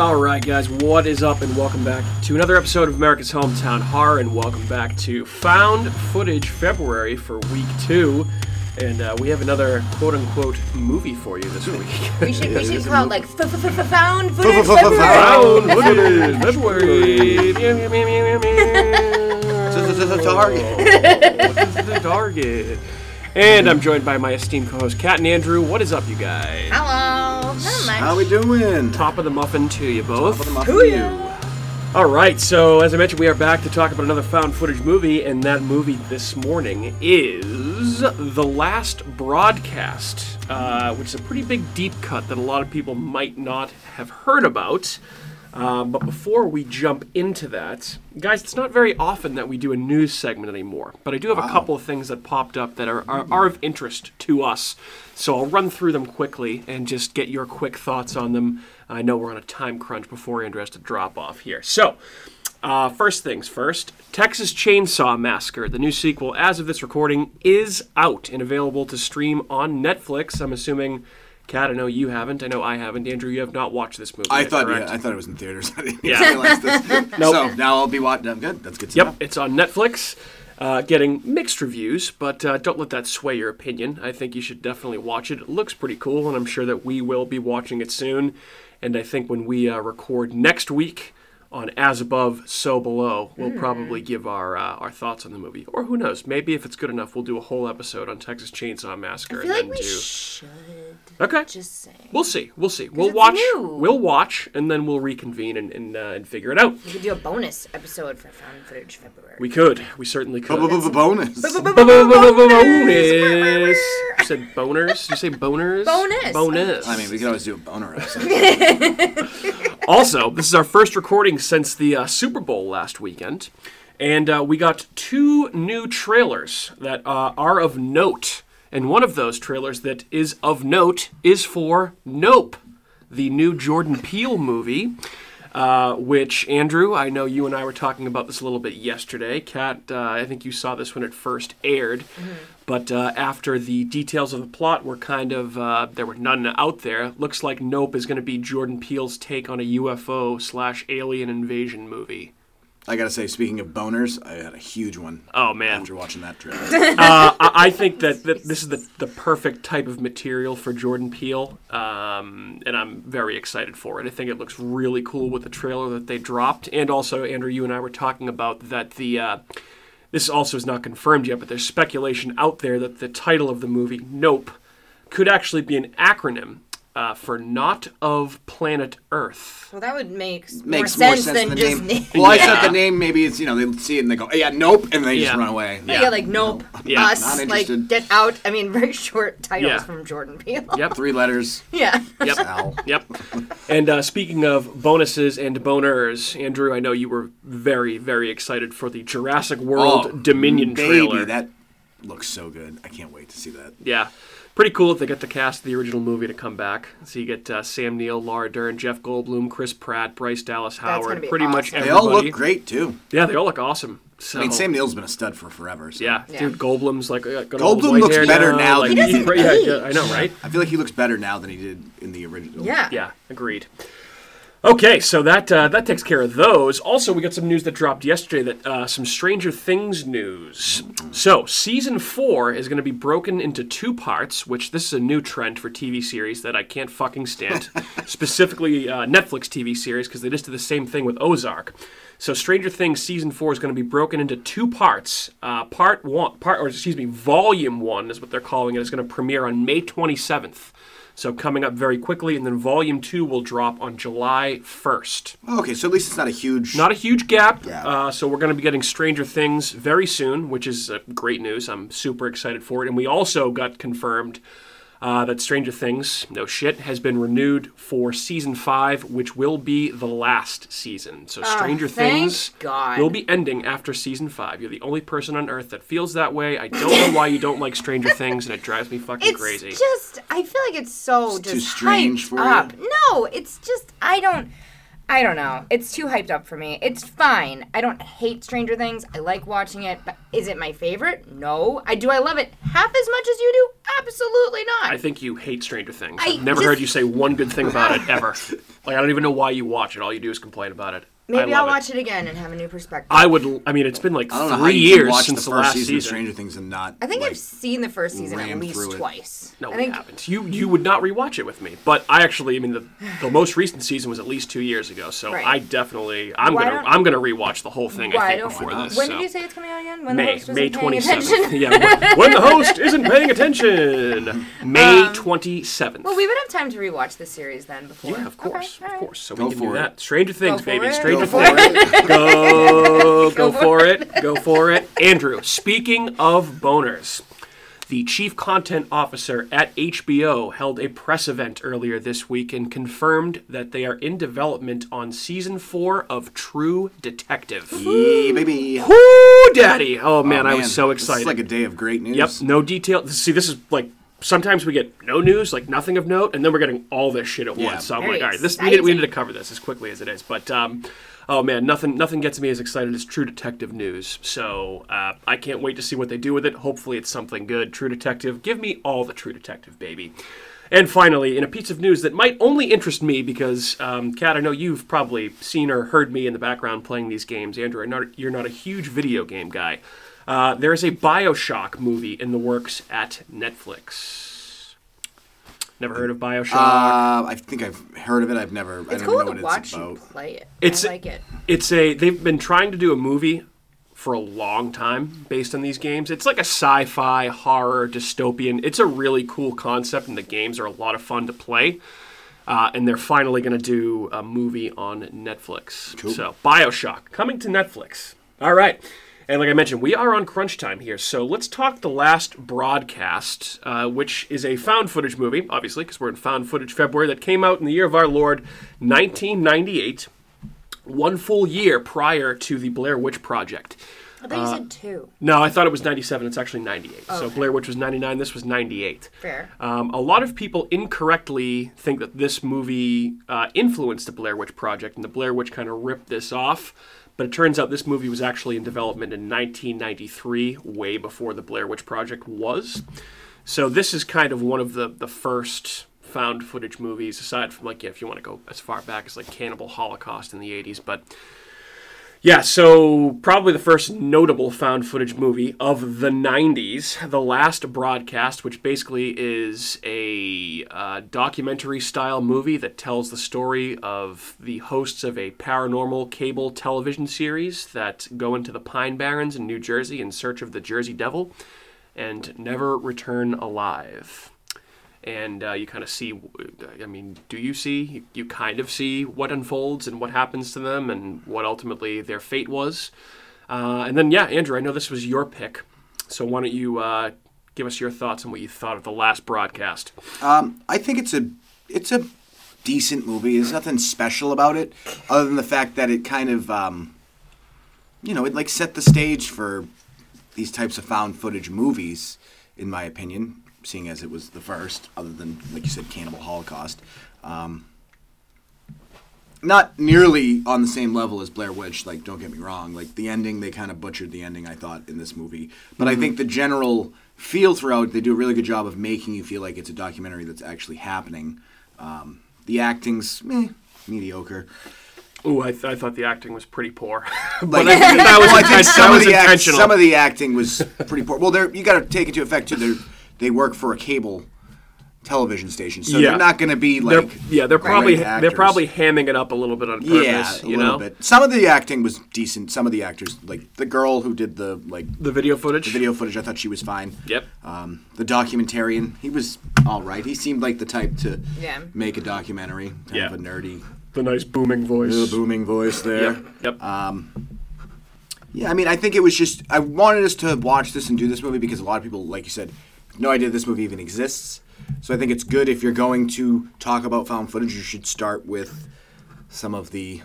All right, guys, what is up, and welcome back to another episode of America's Hometown Horror, and welcome back to Found Footage February for week two. And uh, we have another quote unquote movie for you this week. We should we should call it like f- f- f- found footage February. Found Footage February. Target. This is the target. And I'm joined by my esteemed co-host Kat and Andrew. What is up, you guys? Hello. Not much. How are we doing? Top of the muffin to you both. Top of the muffin Who to ya? All right, so as I mentioned, we are back to talk about another found footage movie, and that movie this morning is The Last Broadcast, uh, which is a pretty big deep cut that a lot of people might not have heard about. Um, but before we jump into that, guys, it's not very often that we do a news segment anymore. But I do have a couple of things that popped up that are, are, are of interest to us. So I'll run through them quickly and just get your quick thoughts on them. I know we're on a time crunch before Andrew has to drop off here. So, uh, first things first Texas Chainsaw Massacre, the new sequel, as of this recording, is out and available to stream on Netflix. I'm assuming. Kat, I know you haven't. I know I haven't. Andrew, you have not watched this movie. I yet, thought correct? yeah, I thought it was in theaters. I didn't Yeah. realize this. Nope. So now I'll be watching. Good. That's good to Yep, know. it's on Netflix. Uh, getting mixed reviews, but uh, don't let that sway your opinion. I think you should definitely watch it. It looks pretty cool, and I'm sure that we will be watching it soon. And I think when we uh, record next week on As Above, So Below, we'll probably give our uh, our thoughts on the movie. Or who knows? Maybe if it's good enough, we'll do a whole episode on Texas Chainsaw Massacre. I feel and like then we do. should. okay. Just saying. We'll see. We'll see. We'll watch. new. We'll watch, and then we'll reconvene and and, uh, and figure it out. We could do a bonus episode for found footage February. We could. We certainly could. Bonus. Bonus. You said boners? Did you say boners? Bonus. Bonus. I mean, we could always do a boner episode. Also, this is our first recording since the uh, Super Bowl last weekend, and uh, we got two new trailers that uh, are of note. And one of those trailers that is of note is for Nope, the new Jordan Peele movie. Uh, which Andrew, I know you and I were talking about this a little bit yesterday. Kat, uh, I think you saw this when it first aired, but uh, after the details of the plot were kind of uh, there were none out there. Looks like Nope is going to be Jordan Peele's take on a UFO slash alien invasion movie. I gotta say, speaking of boners, I had a huge one Oh man, after watching that trailer. uh, I I think that, that this is the, the perfect type of material for Jordan Peele, um, and I'm very excited for it. I think it looks really cool with the trailer that they dropped, and also Andrew, you and I were talking about that the. Uh, this also is not confirmed yet, but there's speculation out there that the title of the movie, Nope, could actually be an acronym uh, for Not of Planet Earth. Well, that would make more Makes sense, more sense than than the just name. name. Well, I Yeah. said the name. Maybe it's you know they see it and they go, oh, yeah, nope, and they Yeah. just run away. yeah. like nope, Yeah. us, Not like interested. get out. I mean, very short titles Yeah. from Jordan Peele. Yep. Three letters. Yeah. Yep. Al. Yep. And uh, speaking of bonuses and boners, Andrew, I know you were very, very excited for the Jurassic World Oh, Dominion baby, trailer. that looks so good. I can't wait to see that. Yeah. Pretty cool if they get the cast of the original movie to come back. So you get uh, Sam Neill, Laura Dern, Jeff Goldblum, Chris Pratt, Bryce Dallas gonna Howard, be pretty much awesome. They all look great too. Yeah, they all look awesome. So, I mean, Sam Neill's been a stud for forever. So. Yeah, Yeah. dude, Goldblum's like uh, got Goldblum looks better now like, than he doesn't yeah, yeah, I know, right? I feel like he looks better now than he did in the original. Yeah. Yeah, agreed. Okay, so that uh, that takes care of those. Also, we got some news that dropped yesterday that uh, some Stranger Things news. So, season four is going to be broken into two parts, which this is a new trend for TV series that I can't fucking stand. Specifically, uh, Netflix TV series because they just did the same thing with Ozark. So, Stranger Things season four is going to be broken into two parts. Uh, part one, part or excuse me, volume one is what they're calling it. Is going to premiere on May twenty seventh. So coming up very quickly, and then Volume Two will drop on July first. Okay, so at least it's not a huge. Not a huge gap. Yeah. Uh, so we're going to be getting Stranger Things very soon, which is uh, great news. I'm super excited for it. And we also got confirmed uh, that Stranger Things, no shit, has been renewed for season five, which will be the last season. So Stranger Ah, Things God. will be ending after season five. You're the only person on earth that feels that way. I don't know why you don't like Stranger Things, and it drives me fucking It's crazy. just I feel like it's so It's just too strange hyped for you? up. No, it's just I don't I don't know. It's too hyped up for me. It's fine. I don't hate Stranger Things. I like watching it, but is it my favorite? No. I do I love it half as much as you do? Absolutely not. I think you hate Stranger Things. I I've never just- heard you say one good thing about it ever. like I don't even know why you watch it. All you do is complain about it. Maybe I I'll love watch it. again and have a new perspective. I would. I mean, it's been like I know how three you years watch since the the, first last season season. of Stranger Things and not. I think like, I've seen the first season at least through it. twice. No, I we think haven't. You you would not rewatch it with me. But I actually, I mean, the the most recent season was at least two years ago. So Right. I definitely, I'm Why gonna don't- I'm gonna rewatch the whole thing. I why think don't before when this. did so. you say it's coming out again? When the May host wasn't May paying twenty attention? seventh. yeah, when, when the host isn't paying attention. May twenty seventh. Um, Well, we would have time to rewatch this series then before. yeah, of course, Okay, of right. course. So Go we can do that. Stranger Things, baby. Stranger Go for it. Go, go Go for it. Go for it. Andrew, speaking of boners, the chief content officer at HBO held a press event earlier this week and confirmed that they are in development on season four of True Detective. Yeah, baby. Woo, daddy! Oh man, I Man, was so excited. It's like a day of great news. Yep, no detail. See, this is like sometimes we get no news, like nothing of note, and then we're getting all this shit at Yeah. once. So I'm Very like, all right, this we need, we exciting. need to cover this as quickly as it is. But um, oh man, nothing nothing gets me as excited as True Detective news. So uh, I can't wait to see what they do with it. Hopefully, it's something good. True Detective, give me all the True Detective, baby. And finally, in a piece of news that might only interest me because, um, Kat, I know you've probably seen or heard me in the background playing these games. Andrew, know you're not a huge video game guy. Uh, there is a Bioshock movie in the works at Netflix. Never heard of Bioshock? Uh, I think I've heard of it. I've never. I It's don't cool know to what watch it's you about. play it. It's- I like it. it's a they've been trying to do a movie for a long time based on these games. It's like a sci-fi horror dystopian. It's a really cool concept, and the games are a lot of fun to play. Uh, and they're finally going to do a movie on Netflix. Cool. So Bioshock coming to Netflix. All right. And like I mentioned, we are on crunch time here. So let's talk the last broadcast, uh, which is a found footage movie, obviously, because we're in found footage February, that came out in the year of our Lord, 1998 one full year prior to the Blair Witch Project. I thought you said two. No, I thought it was 97. It's actually 98. So Okay. Blair Witch was 99. This was 98. Fair. Um, a lot of people incorrectly think that this movie uh, influenced the Blair Witch Project, and the Blair Witch kind of ripped this off. But it turns out this movie was actually in development in 1993, way before the Blair Witch Project was. So this is kind of one of the, the first found footage movies, aside from like yeah, if you want to go as far back as like Cannibal Holocaust in the 80s. But yeah, so probably the first notable found footage movie of the 90s, The Last Broadcast, which basically is a uh, documentary style movie that tells the story of the hosts of a paranormal cable television series that go into the Pine Barrens in New Jersey in search of the Jersey Devil and never return alive and uh, you kind of see i mean do you see you, kind of see what unfolds and what happens to them and what ultimately their fate was uh, and then yeah andrew i know this was your pick so why don't you uh, give us your thoughts on what you thought of the last broadcast Um, I think it's a it's a decent movie. There's nothing special about it, other than the fact that it kind of um, you know it like set the stage for these types of found footage movies, in my opinion. Seeing as it was the first, other than like you said, Cannibal Holocaust. Um, not nearly on the same level as Blair Witch. Like, don't get me wrong. Like the ending, they kind of butchered the ending. I thought in this movie, but I think the general feel throughout, they do a really good job of making you feel like it's a documentary that's actually happening. Um, the acting's meh, mediocre. Oh, I, th- I thought the acting was pretty poor Like, but I think that was, well, I think some of the act, some of the acting was pretty poor. Well, they're, you got to take it into effect too. They they work for a cable television station, so Yeah. they're not going to be they're, like yeah they're probably great they're probably hamming it up a little bit on purpose yeah, a you little know bit. Some of the acting was decent. Some of the actors, like the girl who did the like the video footage the video footage, I thought she was fine. yep Um, the documentarian, he was all right. He seemed like the type to Yeah. make a documentary. Kind Yeah. of a nerdy, the nice booming voice The booming voice there. yep yep Yeah, I mean, I think it was just I wanted us to watch this and do this movie because a lot of people, like you said, have no idea this movie even exists. So I think it's good if you're going to talk about found footage, you should start with some of the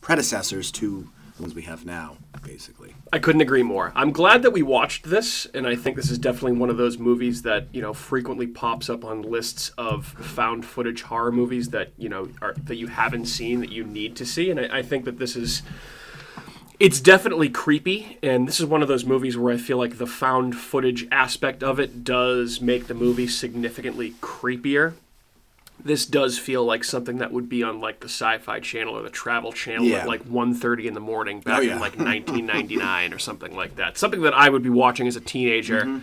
predecessors to the ones we have now, basically. I couldn't agree more. I'm glad that we watched this, and I think this is definitely one of those movies that you know frequently pops up on lists of found footage horror movies that you know are that you haven't seen that you need to see, and I, I think that this is. It's definitely creepy, and this is one of those movies where I feel like the found footage aspect of it does make the movie significantly creepier. This does feel like something that would be on like the Sci-Fi Channel or the Travel Channel Yeah. at like 1.30 in the morning back Oh, in like 1999 or something like that. Something that I would be watching as a teenager, Mm-hmm.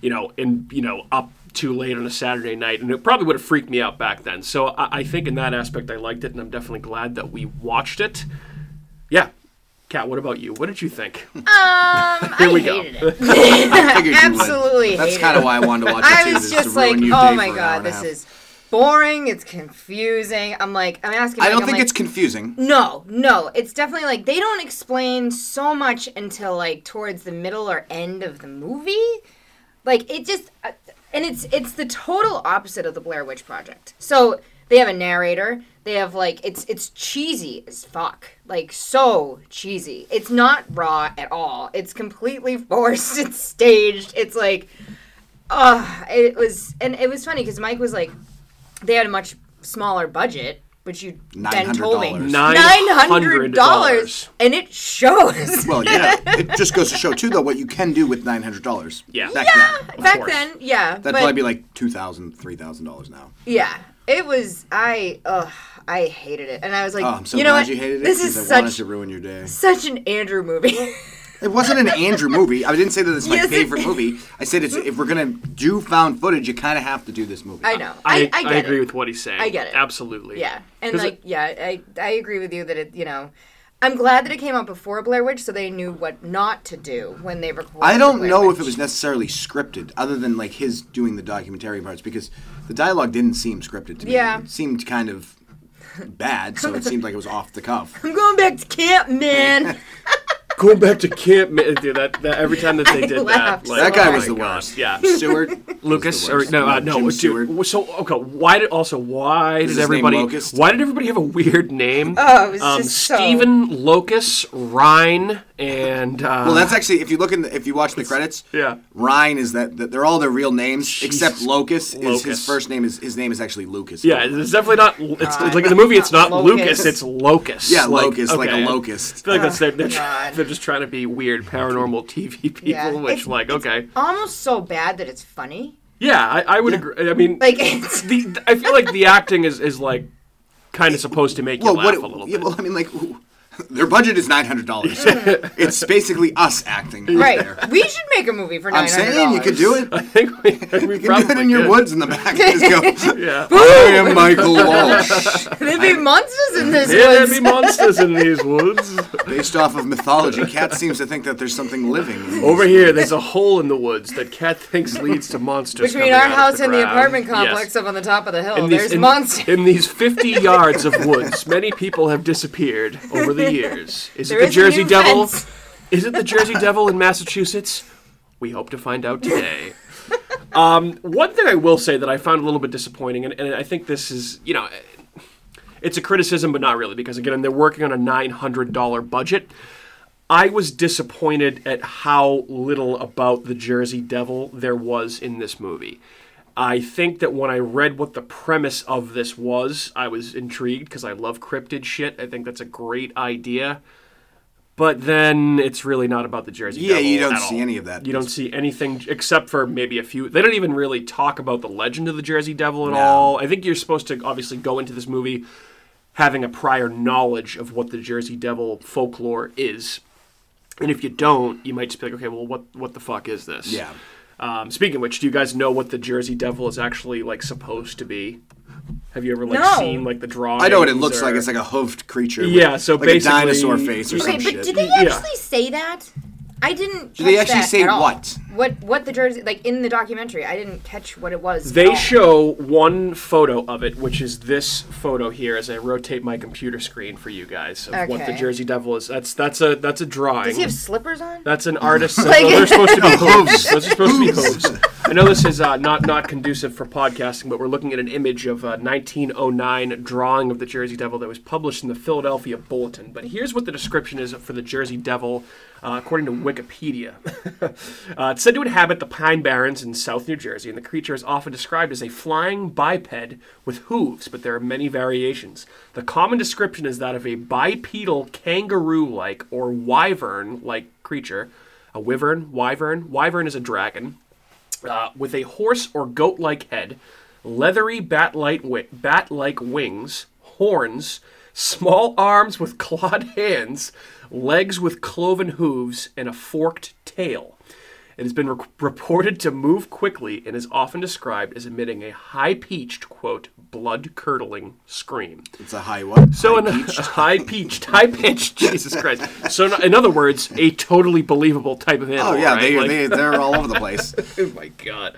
you know, and you know, up too late on a Saturday night, and it probably would have freaked me out back then. So I, I think in that aspect, I liked it, and I'm definitely glad that we watched it. Yeah, Kat, what about you? What did you think? Um, Here I we go. it. I figured you would. Absolutely That's kind of why I wanted to watch it I too. was is just to ruin like, oh my for an hour god, this is boring. It's confusing. I'm like, I'm asking. I don't I'm think like, it's confusing. No, no, it's definitely like they don't explain so much until like towards the middle or end of the movie. Like it just, uh, and it's it's the total opposite of the Blair Witch Project. So they have a narrator. They have like it's it's cheesy as fuck, like so cheesy. It's not raw at all. It's completely forced. It's staged. It's like, uh it was, and it was funny because Mike was like, they had a much smaller budget, which you then told me $900. Nine nine hundred dollars, and it shows. Well, yeah. it just goes to show too, though, what you can do with nine hundred dollars. Yeah. Back yeah, then. back course. then, yeah, That'd but probably be like two thousand, three thousand dollars now. yeah, it was. I, ugh, I hated it, and I was like, Oh, I'm so you know glad what? you hated it. This 'cause is I wanted such to ruin your day. such an Andrew movie. It wasn't an Andrew movie. I didn't say that it's my Yes, favorite is. movie. I said it's if we're gonna do found footage, you kind of have to do this movie. I know. I, I, I get agree it. with what he's saying. I get it. Absolutely. Yeah, and like, it- yeah, I I agree with you that it, you know. I'm glad that it came out before Blair Witch, so they knew what not to do when they recorded. I don't Blair know if it was necessarily scripted, other than like his doing the documentary parts, because the dialogue didn't seem scripted to me. Yeah. It seemed kind of bad, so it seemed like it was off the cuff. I'm going back to camp, man. Going back to camp, man, dude, that, that every time that they I did that, laughed like, That guy oh was the God, worst. Yeah, Stewart, Lucas the or no, uh, no, Jim dude, Stewart. So okay, why did also why did his name everybody Locust? why did everybody have a weird name? Oh, it was um, just so- Stephen Locus Rhine and uh, Well, that's actually if you look in the, if you watch the credits, yeah. Ryan is that, that they're all their real names except Jesus. Locus is Locus. his first name is his name is actually Lucas. Yeah, it's definitely not. It's like in the movie. It's not Locust. Lucas. It's Locus. Yeah, like, locust, like a okay. locust. I feel like that's they're, they're, God. They're just trying to be weird paranormal TV people, Yeah. which It's- like okay, Almost so bad that it's funny. yeah, I, I would agree. I mean, Like it's the I feel like the acting is is like kind of supposed to make you Well, laugh what? a little bit. yeah, well, I mean, like, ooh, their budget is nine hundred dollars. it's basically us acting. out right. there. We should make a movie for nine I'm hundred saying you could do it. I think we, we You can probably do it in your woods in the back. Just go. Yeah. I am Michael Walsh. There'd be monsters in this Yeah, there woods. be monsters in these woods. Based off of mythology, Cat seems to think that there's something living. in Over here, there's a hole in the woods that Cat thinks leads to monsters. Between coming our out of house the and the ground. apartment Yes. complex up on the top of the hill, In these- there's in- monsters. In these 50 yards of woods, many people have disappeared over the years. Is it the Jersey Devil? fence. Is it the Jersey Devil in Massachusetts? We hope to find out today. Um, one thing I will say that I found a little bit disappointing, and, and I think this is, you know, it's a criticism, but not really, because again, they're working on a $900 budget. I was disappointed at how little about the Jersey Devil there was in this movie. I think that when I read what the premise of this was, I was intrigued because I love cryptid shit. I think that's a great idea. But then it's really not about the Jersey Devil. Yeah, Devil. you don't at see all. any of that. You don't see anything except for maybe a few. They don't even really talk about the legend of the Jersey Devil at No. all. I think you're supposed to obviously go into this movie having a prior knowledge of what the Jersey Devil folklore is. And if you don't, you might just be like, okay, well, what what the fuck is this? Yeah. Um, speaking of which, do you guys know what the Jersey Devil is actually like supposed to be? Have you ever like No. seen like the drawing? I know what it looks like. It's like a hoofed creature. with, Yeah, so like basically- a dinosaur face or Okay, some Okay, shit. but did they Yeah. actually say that? I didn't. Did they actually that say what? What? What the jersey? Like in the documentary, I didn't catch what it was. at They all. show one photo of it, which is this photo here, as I rotate my computer screen for you guys of what the Okay. Jersey Devil is. That's that's a that's a drawing. Does he have slippers on? That's an artist. Like- well, they're supposed to be hooves. Those are supposed to be hooves. I know this is uh, not not conducive for podcasting, but we're looking at an image of a 1909 drawing of the Jersey Devil that was published in the Philadelphia Bulletin. But here's what the description is for the Jersey Devil, uh, according to Wikipedia. uh, it's said to inhabit the Pine Barrens in South New Jersey, and the creature is often described as a flying biped with hooves, but there are many variations. The common description is that of a bipedal kangaroo-like or wyvern-like creature. A wyvern, wyvern, wyvern is a dragon uh, with a horse or goat like head, leathery bat like wings, horns, small arms with clawed hands, legs with cloven hooves, and a forked tail. It has been re- reported to move quickly and is often described as emitting a high pitched, quote, blood curdling scream. It's a high what? So, high pitched, a high pitched, Jesus Christ. So, in- in other words, a totally believable type of animal. oh yeah, right? they, Like- they they're all over the place. oh my god.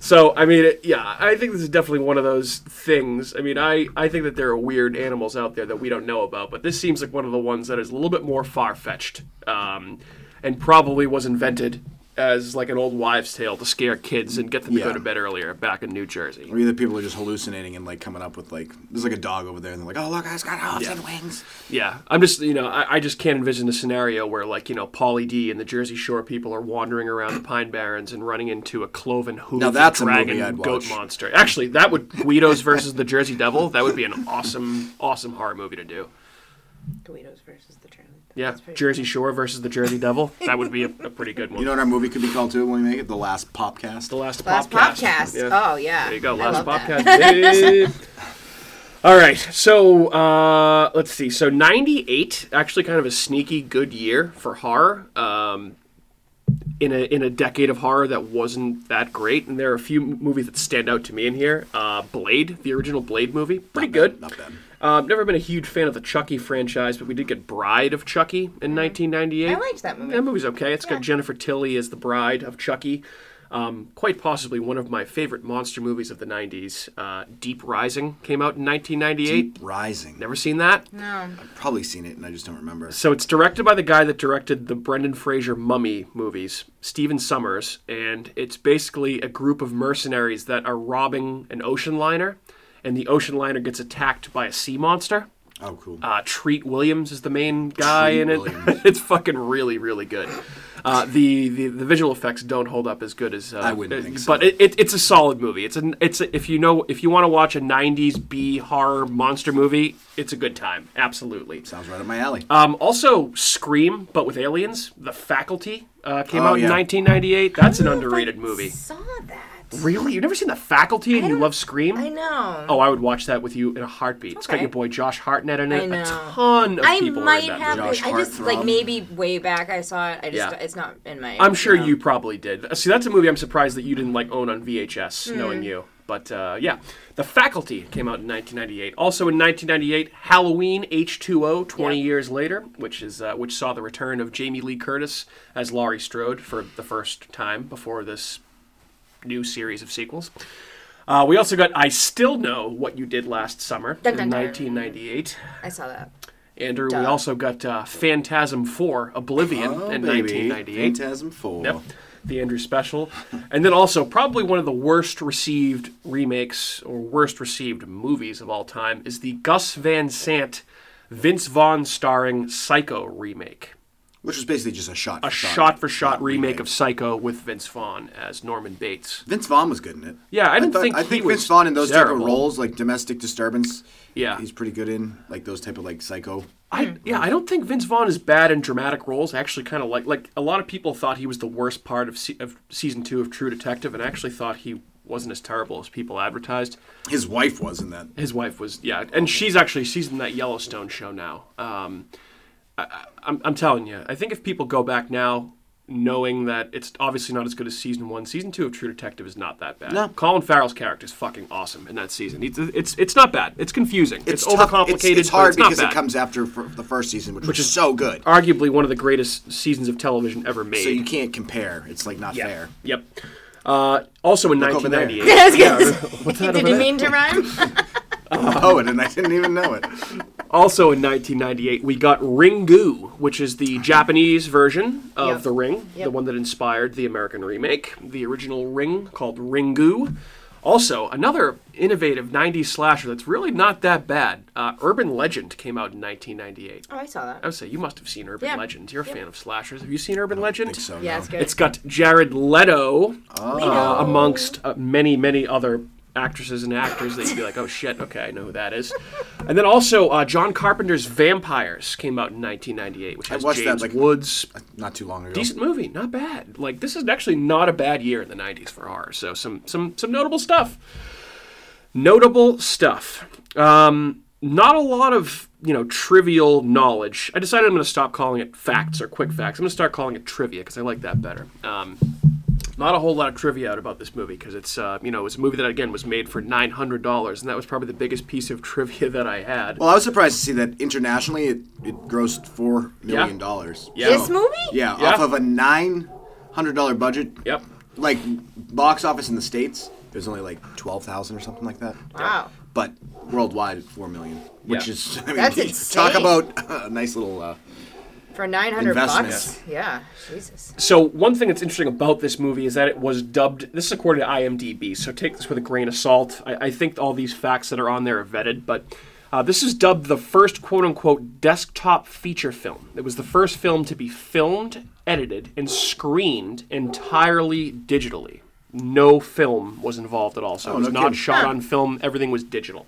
So I mean, it, yeah, I think this is definitely one of those things. I mean, I I think that there are weird animals out there that we don't know about, but this seems like one of the ones that is a little bit more far fetched, um, and probably was invented as like an old wives' tale to scare kids and get them to go Yeah. to bed earlier back in New Jersey. Or either people are just hallucinating and like coming up with like there's like a dog over there and they're like, oh look, it's got hooves and wings. Yeah, I'm just you know I, I just can't envision a scenario where like you know Pauly D and the Jersey Shore people are wandering around the Pine Barrens and running into a cloven hooved Now that's a movie dragon I'd goat watch. monster. Actually, that would Guidos versus the Jersey Devil. That would be an awesome awesome horror movie to do. Guidos versus the Charlie. Yeah, That's pretty Jersey Shore versus the Jersey Devil. That would be a, a pretty good one. You know what our movie could be called too when we make it? The Last Popcast. the last Last podcast. podcast. Yeah. Oh yeah. There you go, I last love podcast. All right, so uh, let's see. So '98, actually, kind of a sneaky good year for horror. Um, in a in a decade of horror that wasn't that great, and there are a few movies that stand out to me in here. Uh, Blade, the original Blade movie, pretty Not good. bad, Not bad. Um, never been a huge fan of the Chucky franchise, but we did get Bride of Chucky in 1998. I liked that movie. That movie's okay. It's Yeah. got Jennifer Tilly as the bride of Chucky. Um, quite possibly one of my favorite monster movies of the 90s. Uh, Deep Rising came out in 1998. Deep Rising. Never seen that? No. I've probably seen it and I just don't remember. So it's directed by the guy that directed the Brendan Fraser Mummy movies, Stephen Sommers, and it's basically a group of mercenaries that are robbing an ocean liner, and the ocean liner gets attacked by a sea monster. Oh, cool. Uh, Treat Williams is the main guy Treat in it. It's fucking really, really good. Uh, the, the the visual effects don't hold up as good as uh, I wouldn't uh, think so. but it, it, it's a solid movie. It's an it's a, if you know if you want to watch a '90s B horror monster movie, it's a good time. Absolutely. Sounds right up my alley. Um, also, Scream, but with aliens. The Faculty uh, came Oh, out in 1998. That's an I don't know if underrated I movie. Saw that. Really, you've never seen The Faculty and you love Scream? I know. Oh, I would watch that with you in a heartbeat. It's got Okay. your boy Josh Hartnett in it. I know. A ton of I people are might in that have. movie. Josh I just Hartthrob. like maybe way back I saw it. I just Yeah. it's not in my. I'm sure no. you probably did. See, that's a movie I'm surprised that you didn't like own on VHS, Hmm. knowing you. But uh, yeah, The Faculty came out in 1998. Also in 1998, Halloween H2O, 20 Yeah. years later, which is uh, which saw the return of Jamie Lee Curtis as Laurie Strode for the first time before this new series of sequels. Uh, we also got I Still Know What You Did Last Summer Dun, in dun, dun. 1998. I saw that. Andrew, we also got uh, Phantasm 4 Oblivion oh, in baby. 1998. Phantasm 4. Yep. The Andrew special. And then also, probably one of the worst received remakes or worst received movies of all time is the Gus Van Sant, Vince Vaughn starring Psycho remake. Which was basically just a shot A shot for shot remake of Psycho with Vince Vaughn as Norman Bates. Vince Vaughn was good in it. Yeah, I didn't thought- think I think Vince Vaughn in those type terrible. of roles, like domestic disturbance, Yeah. he's pretty good in like those type of like psycho. I yeah, I don't think Vince Vaughn is bad in dramatic roles. I actually kind of like like a lot of people thought he was the worst part of, se- of season two of True Detective, and I actually thought he wasn't as terrible as people advertised. His wife was in that. His wife was yeah, and she's actually she's in that Yellowstone show now. Um, I, I, I'm I'm telling you, I think if people go back now, knowing that it's obviously not as good as season one, season two of True Detective is not that bad. No. Colin Farrell's character is fucking awesome in that season. It's it's, it's not bad. It's confusing. It's, tough- overcomplicated. It's, it's hard it's not because bad. it comes after fir- the first season, which, was so good. arguably one of the greatest seasons of television ever made. So you can't compare. It's like not yeah. fair. Yep. Uh, also in Look over there. 1998. I was gonna say, What's that Did over you there? mean to rhyme? Poet, and I didn't even know it. Also in 1998, we got Ringu, which is the Japanese version of Yep. The Ring, the one that inspired the American remake. The original Ring called Ringu. Also, another innovative 90s slasher that's really not that bad. Uh, Urban Legend came out in 1998. Oh, I saw that. I that. would say you must have seen Urban Yeah. Legend. You're a Yeah. fan of slashers. Have you seen Urban Legend? Think so. Yeah, no. it's good. It's got Jared Leto Oh. uh, amongst uh, many, many other actresses and actors that you'd be like, oh shit, okay, I know who that is. And then also, uh, John Carpenter's Vampires came out in 1998, which has watched that, James like- Woods. Not too long ago. Decent movie, not bad. Like this is actually not a bad year in the 90s for horror. So some some some notable stuff. Notable stuff. Um, not a lot of you know trivial knowledge. I decided I'm going to stop calling it facts or quick facts. I'm going to start calling it trivia because I like that better. Um, not a whole lot of trivia out about this movie because it's uh, you know it's a movie that again was made for nine hundred dollars and that was probably the biggest piece of trivia that I had. Well, I was surprised to see that internationally it, it grossed four million dollars. Yeah. This movie? Yeah, Yeah. off of a nine hundred dollar budget. Yep. Like box office in the states, it was only like twelve thousand or something like that. Wow. But worldwide, four million, which Yeah. is I mean, That's talk insane. about a nice little. Uh, For 900 Investment. bucks? Yeah. Jesus. So one thing that's interesting about this movie is that it was dubbed. This is according to IMDb, so take this with a grain of salt. I, I think all these facts that are on there are vetted, but uh, this is dubbed the first "quote-unquote" desktop feature film. It was the first film to be filmed, edited, and screened entirely digitally. No film was involved at all, so Oh, it was no not kidding. shot Huh. on film. Everything was digital.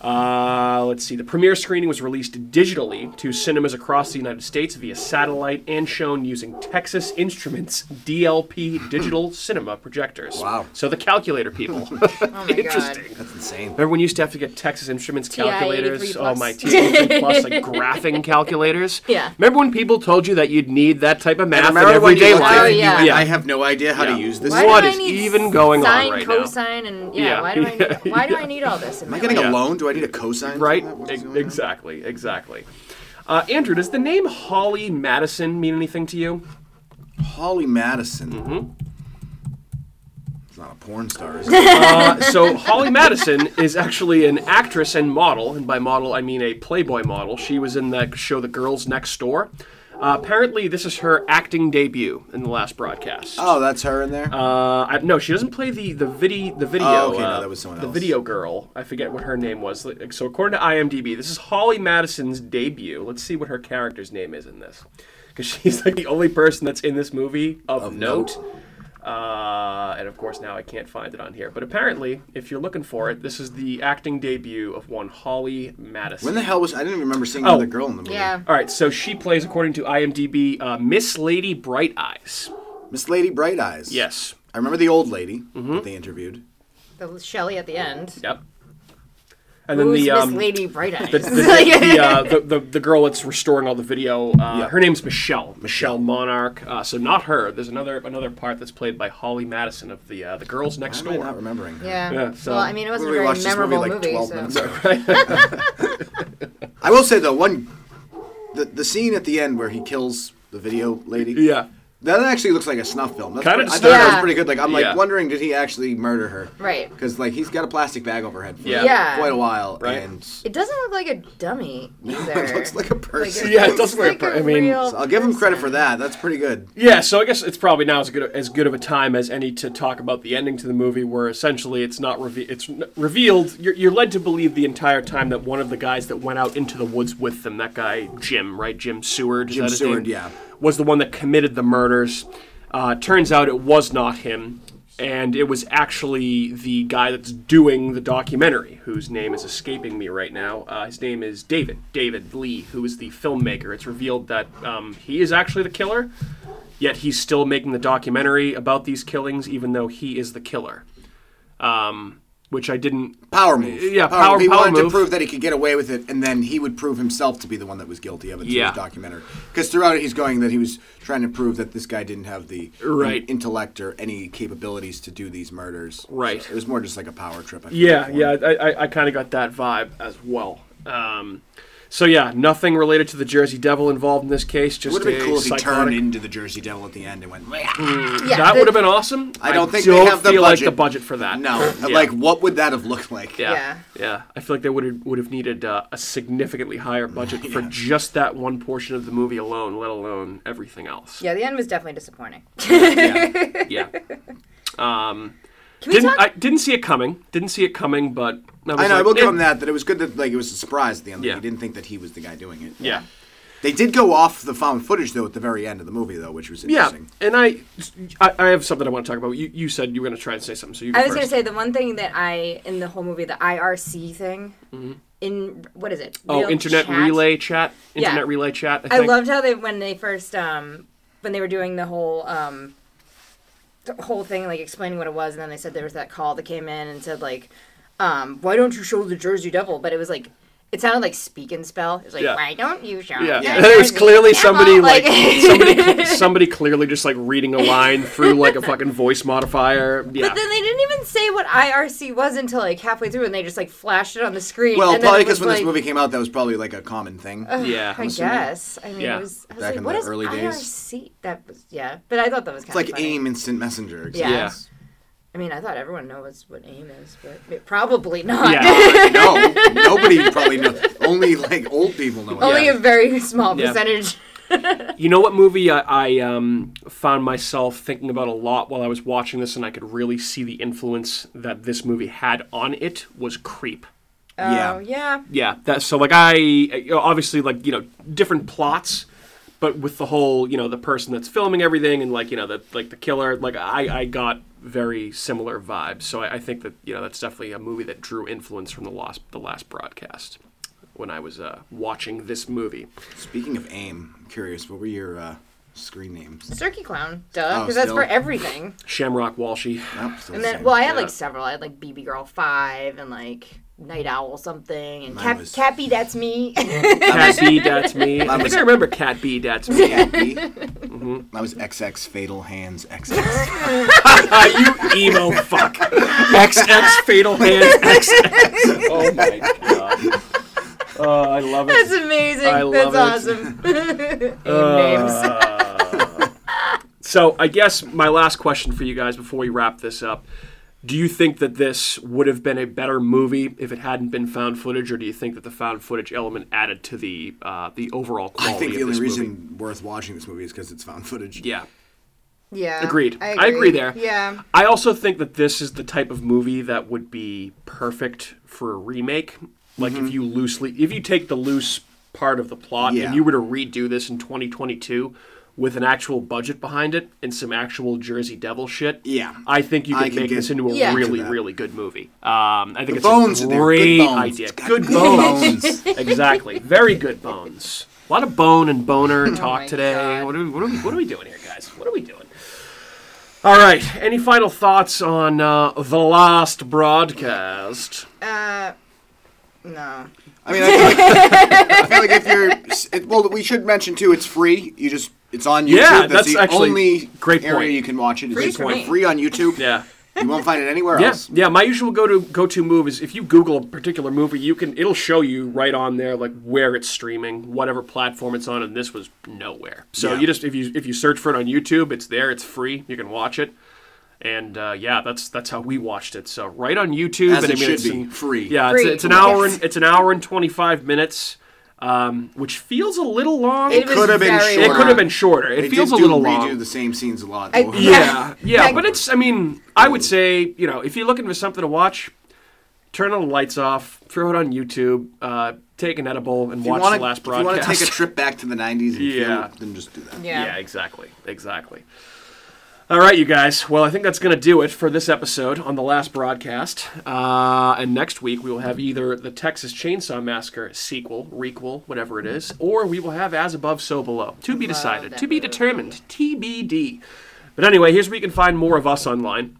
Uh, let's see. The premiere screening was released digitally to cinemas across the United States via satellite and shown using Texas Instruments DLP digital cinema projectors. Wow. So the calculator people. Oh my Interesting. god. that's insane. Remember when you used to have to get Texas Instruments TI-83 calculators? Oh my TI-83 plus, like graphing calculators. Yeah. Remember when people told you that you'd need that type of math in everyday you life? it and you Oh, went, yeah. I have no idea how Yeah. to use this. Why What do I is need even going on sine, right now? cosine, and yeah, Yeah. why do I need Yeah. why do I need all this? Am I getting a loan? Do I need a cosine? for Right? that? What's Ex- on? exactly, exactly. Uh, Andrew, does the name Holly Madison mean anything to you? Holly Madison. Mm-hmm. It's not a porn star, is it? Uh, so Holly Madison is actually an actress and model, and by model I mean a Playboy model. She was in the show The Girls Next Door. Uh, apparently, this is her acting debut in the last broadcast. oh, that's her in there. Uh, I, no, she doesn't play the the video. The video. Oh, okay, no, uh, that was someone The else. video girl. I forget what her name was. So according to IMDb, this is Holly Madison's debut. Let's see what her character's name is in this, because she's like the only person that's in this movie of, Of note. note. Uh, and of course, now I can't find it on here. But apparently, if you're looking for it, this is the acting debut of one Holly Madison. when the hell was I didn't even remember seeing Oh. another girl in the movie. Yeah. All right, so she plays, according to IMDb, uh, Miss Lady Bright Eyes. Miss Lady Bright Eyes. Yes. I remember the old lady Mm-hmm. that they interviewed. The Shelley at the end. Yep. And then Who's the Miss um, Lady Bright Eyes? the, the, the, uh, the, the, the girl that's restoring all the video. Uh, Yeah. Her name's Michelle. Michelle Monarch. Uh, so not her. There's another another part that's played by Holly Madison of the uh, the girls Why next am I not door. remembering? her? yeah. Yeah, so- well, I mean, it wasn't We a very watched this movie memorable like 12 so. minutes ago. I will say though, one the the scene at the end where he kills the video lady. yeah. That actually looks like a snuff film. That's Kinda pretty- I does. thought that was pretty good. Like I'm like Yeah. wondering, did he actually murder her? Right. Because like he's got a plastic bag over her head for Yeah. Yeah. quite a while, Right. and It doesn't look like a dummy either. it looks like a person. Yeah, it looks does look like a- I mean- real So I'll give him credit for person. that. That's pretty good. Yeah, so I guess it's probably now as good as good of a time as any to talk about the ending to the movie, where essentially it's not reve- it's n- revealed. You're, you're led to believe the entire time that one of the guys that went out into the woods with them, that guy Jim, right, Jim Seward, is Jim that his Seward, name? yeah. Was the one that committed the murders. Uh, turns out it was not him, and it was actually the guy that's doing the documentary, whose name is escaping me right now. Uh, his name is David, David Lee, who is the filmmaker. It's revealed that um, he is actually the killer, yet he's still making the documentary about these killings, even though he is the killer. Um, which I didn't. Power move. Yeah, power- move. He power wanted move. to prove that he could get away with it, and then he would prove himself to be the one that was guilty of it. Yeah. his documentary. Because throughout it, he's going that he was trying to prove that this guy didn't have the Right. intellect or any capabilities to do these murders. Right. So it was more just like a power trip. I Yeah, yeah. I, I, I kind of got that vibe as well. Um, So yeah, nothing related to the Jersey Devil involved in this case. Just Would have been a cool if he turned into the Jersey Devil at the end and went. "Meow." Yeah, that would have been awesome. I don't think they don't have the feel like budget. the budget for that. No, Yeah. like what would that have looked like? Yeah. Yeah. yeah, I feel like they would have would have needed uh, a significantly higher budget for just that one portion of the movie alone, let alone everything else. Yeah, the end was definitely disappointing. Yeah. Yeah. Um, Can we didn't talk? I didn't see it coming. Didn't see it coming, but I, was I know. I will give eh, him that. That it was good that like it was a surprise at the end. Yeah. Like, he didn't think that he was the guy doing it. Yeah. They did go off the found footage though at the very end of the movie though, which was interesting. Yeah, and I, I, I have something I want to talk about. You, you said you were going to try and say something, so you. Go I was gonna say the one thing that I in the whole movie, the IRC thing, in what is it? Mm-hmm. Oh, internet chat? relay chat. Yeah. Internet relay chat. I, I loved how they when they first um when they were doing the whole um the whole thing like explaining what it was and then they said there was that call that came in and said like um why don't you show the Jersey Devil but it was like it sounded like speak and spell it was like Yeah. why don't you show Yeah, the Yeah. it was Jersey clearly Devil?" somebody like, somebody somebody clearly just like reading a line through like a fucking voice modifier. Yeah, then they didn't even say what IRC was until like halfway through and they just like flashed it on the screen Well, and then probably it was because when this movie came out, that was probably like a common thing. yeah. I assuming. guess. I mean, Yeah. it was. I was Back like, in what the is early days. IRC? That was yeah, but I thought that was It's kind like funny. AIM Instant Messenger. Yeah. Yeah. I mean, I thought everyone knows what AIM is, but it- probably not. Yeah. no, nobody probably knows. Only like old people know. Only Yeah. a very small Yeah. percentage. You know what movie I, I um, found myself thinking about a lot while I was watching this, and I could really see the influence that this movie had on it was Creep. Yeah. Oh, yeah. Yeah, that so like I obviously like you know different plots, but with the whole you know the person that's filming everything and like you know the like the killer like I I got very similar vibes. So I, I think that you know that's definitely a movie that drew influence from the last the last broadcast when I was uh, watching this movie. Speaking of AIM, I'm curious. What were your uh, screen names? Cirky Clown, duh, Oh, because that's for everything. Shamrock Walshy. Nope, And then, same. well, I had Yeah. like several. I had like BB Girl Five and like Night Owl something and Mine Cap- was- Cappy, that's me. Cat B, that's me. I Mine think I remember Cat B, that's me. Cat B. Mm-hmm. That was XX Fatal Hands XX. You emo fuck. XX Fatal Hands XX. Oh my god. Oh, I love it. that's amazing. I love that's it. awesome. AIM names. Uh, so I guess my last question for you guys before we wrap this up. Do you think that this would have been a better movie if it hadn't been found footage, or do you think that the found footage element added to the uh, the overall quality? I think the of only reason movie? worth watching this movie is because it's found footage. Yeah, Yeah. Agreed. I I agree there. Yeah. I also think that this is the type of movie that would be perfect for a remake. Like if you loosely, if you take the loose part of the plot Yeah. and you were to redo this in 2022 with an actual budget behind it and some actual Jersey Devil shit, Yeah. I think you I could could make this into a Yeah. really, really good movie. Um, I think The it's bones a are there. Good great bones. idea. It's got Good good bones. bones. exactly. Very good bones. A lot of bone and boner talk Oh today. God. What are, we, what, are we, what are we doing here, guys? What are we doing? All right. Any final thoughts on uh, the last broadcast? Uh, no. I mean, I feel like, I feel like if you're, it, well, we should mention too. It's free. You just, it's on YouTube. Yeah, that's, that's the actually only great area point. you can watch it. Free It's for me. free on YouTube. Yeah. You won't find it anywhere Yeah, else. yeah. My usual go to go to move is if you Google a particular movie, you can it'll show you right on there like where it's streaming, whatever platform it's on, and this was nowhere. So Yeah. you just if you if you search for it on YouTube, it's there, it's free, you can watch it, and uh, yeah, that's that's how we watched it. So right on YouTube, As and I it mean, should it's be, in- free. Yeah, Free, it's, it's an hour and it's an hour and twenty five minutes, um, which feels a little long. It was could have been very It shorter. could have been shorter. It They feels did a little do, long. redo the same scenes a lot. I- though. Yeah, yeah, but it's. I mean, I would say you know if you're looking for something to watch, turn all the lights off, throw it on YouTube, uh, take an edible, and watch wanna- the last If you want broadcast. to take a trip back to the '90s, and feel Yeah. it, then just do that. Yeah. yeah, exactly, exactly. All right, you guys. Well, I think that's going to do it for this episode on the last broadcast. Uh, and next week we will have either the Texas Chainsaw Massacre sequel, requel, whatever it is, or we will have As Above, So Below. To be decided, to be determined, TBD. But anyway, here's where you can find more of us online.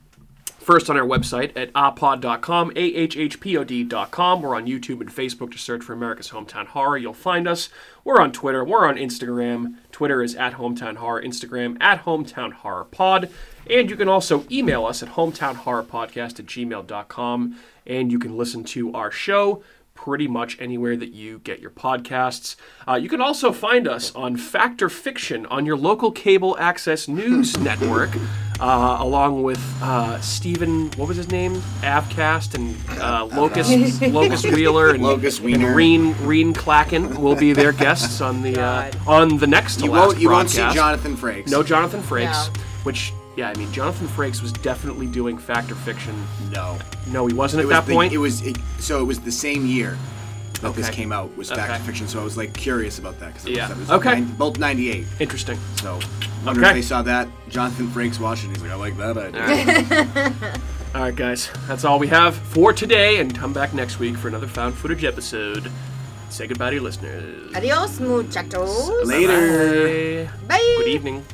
First on our website at ahpod.com, A-H-H-P-O-D.com. We're on YouTube and Facebook. to search for America's Hometown Horror. You'll find us. We're on Twitter. We're on Instagram. Twitter is at Hometown Horror. Instagram at Hometown Horror Pod. And you can also email us at hometownhorrorpodcast at gmail.com. And you can listen to our show pretty much anywhere that you get your podcasts. Uh, you can also find us on Fact or Fiction on your local cable access news network, uh, along with uh, Stephen, what was his name? Avkast and uh, Locust, Locust Wheeler and, Locust and Wiener. Reen, Reen Clackin will be their guests on the uh, on the next to You last won't. You won't see broadcast. Jonathan Frakes. No Jonathan Frakes, No. which yeah, I mean Jonathan Frakes was definitely doing Fact or Fiction. No. No, he wasn't It at was that the, point. It was it, so. It was the same year that this came out. Was Fact Okay. or Fiction. So I was like curious about that because Yeah. it was Okay. nine- both '98. Interesting. So wonder Okay. if they saw that Jonathan Frakes watching. He's like, I like that idea. All right, guys, that's all we have for today, and come back next week for another found footage episode. Say goodbye to your listeners. Adios, muchachos. Later. Bye. Bye. Good evening.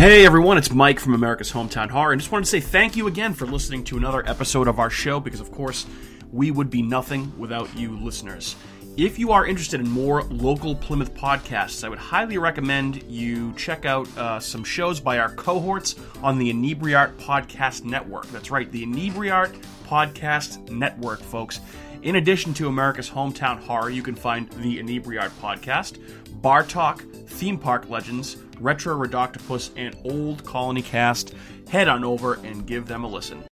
Hey everyone, it's Mike from America's Hometown Horror, and just wanted to say thank you again for listening to another episode of our show because, of course, we would be nothing without you listeners. If you are interested in more local Plymouth podcasts, I would highly recommend you check out uh, some shows by our cohorts on the Inebriart Podcast Network. That's right, the Inebriart Podcast Network, folks. In addition to America's Hometown Horror, you can find the Inebriart Podcast, Bar Talk, Theme Park Legends, Retro Redoctopus, and Old Colony Cast. Head on over and give them a listen.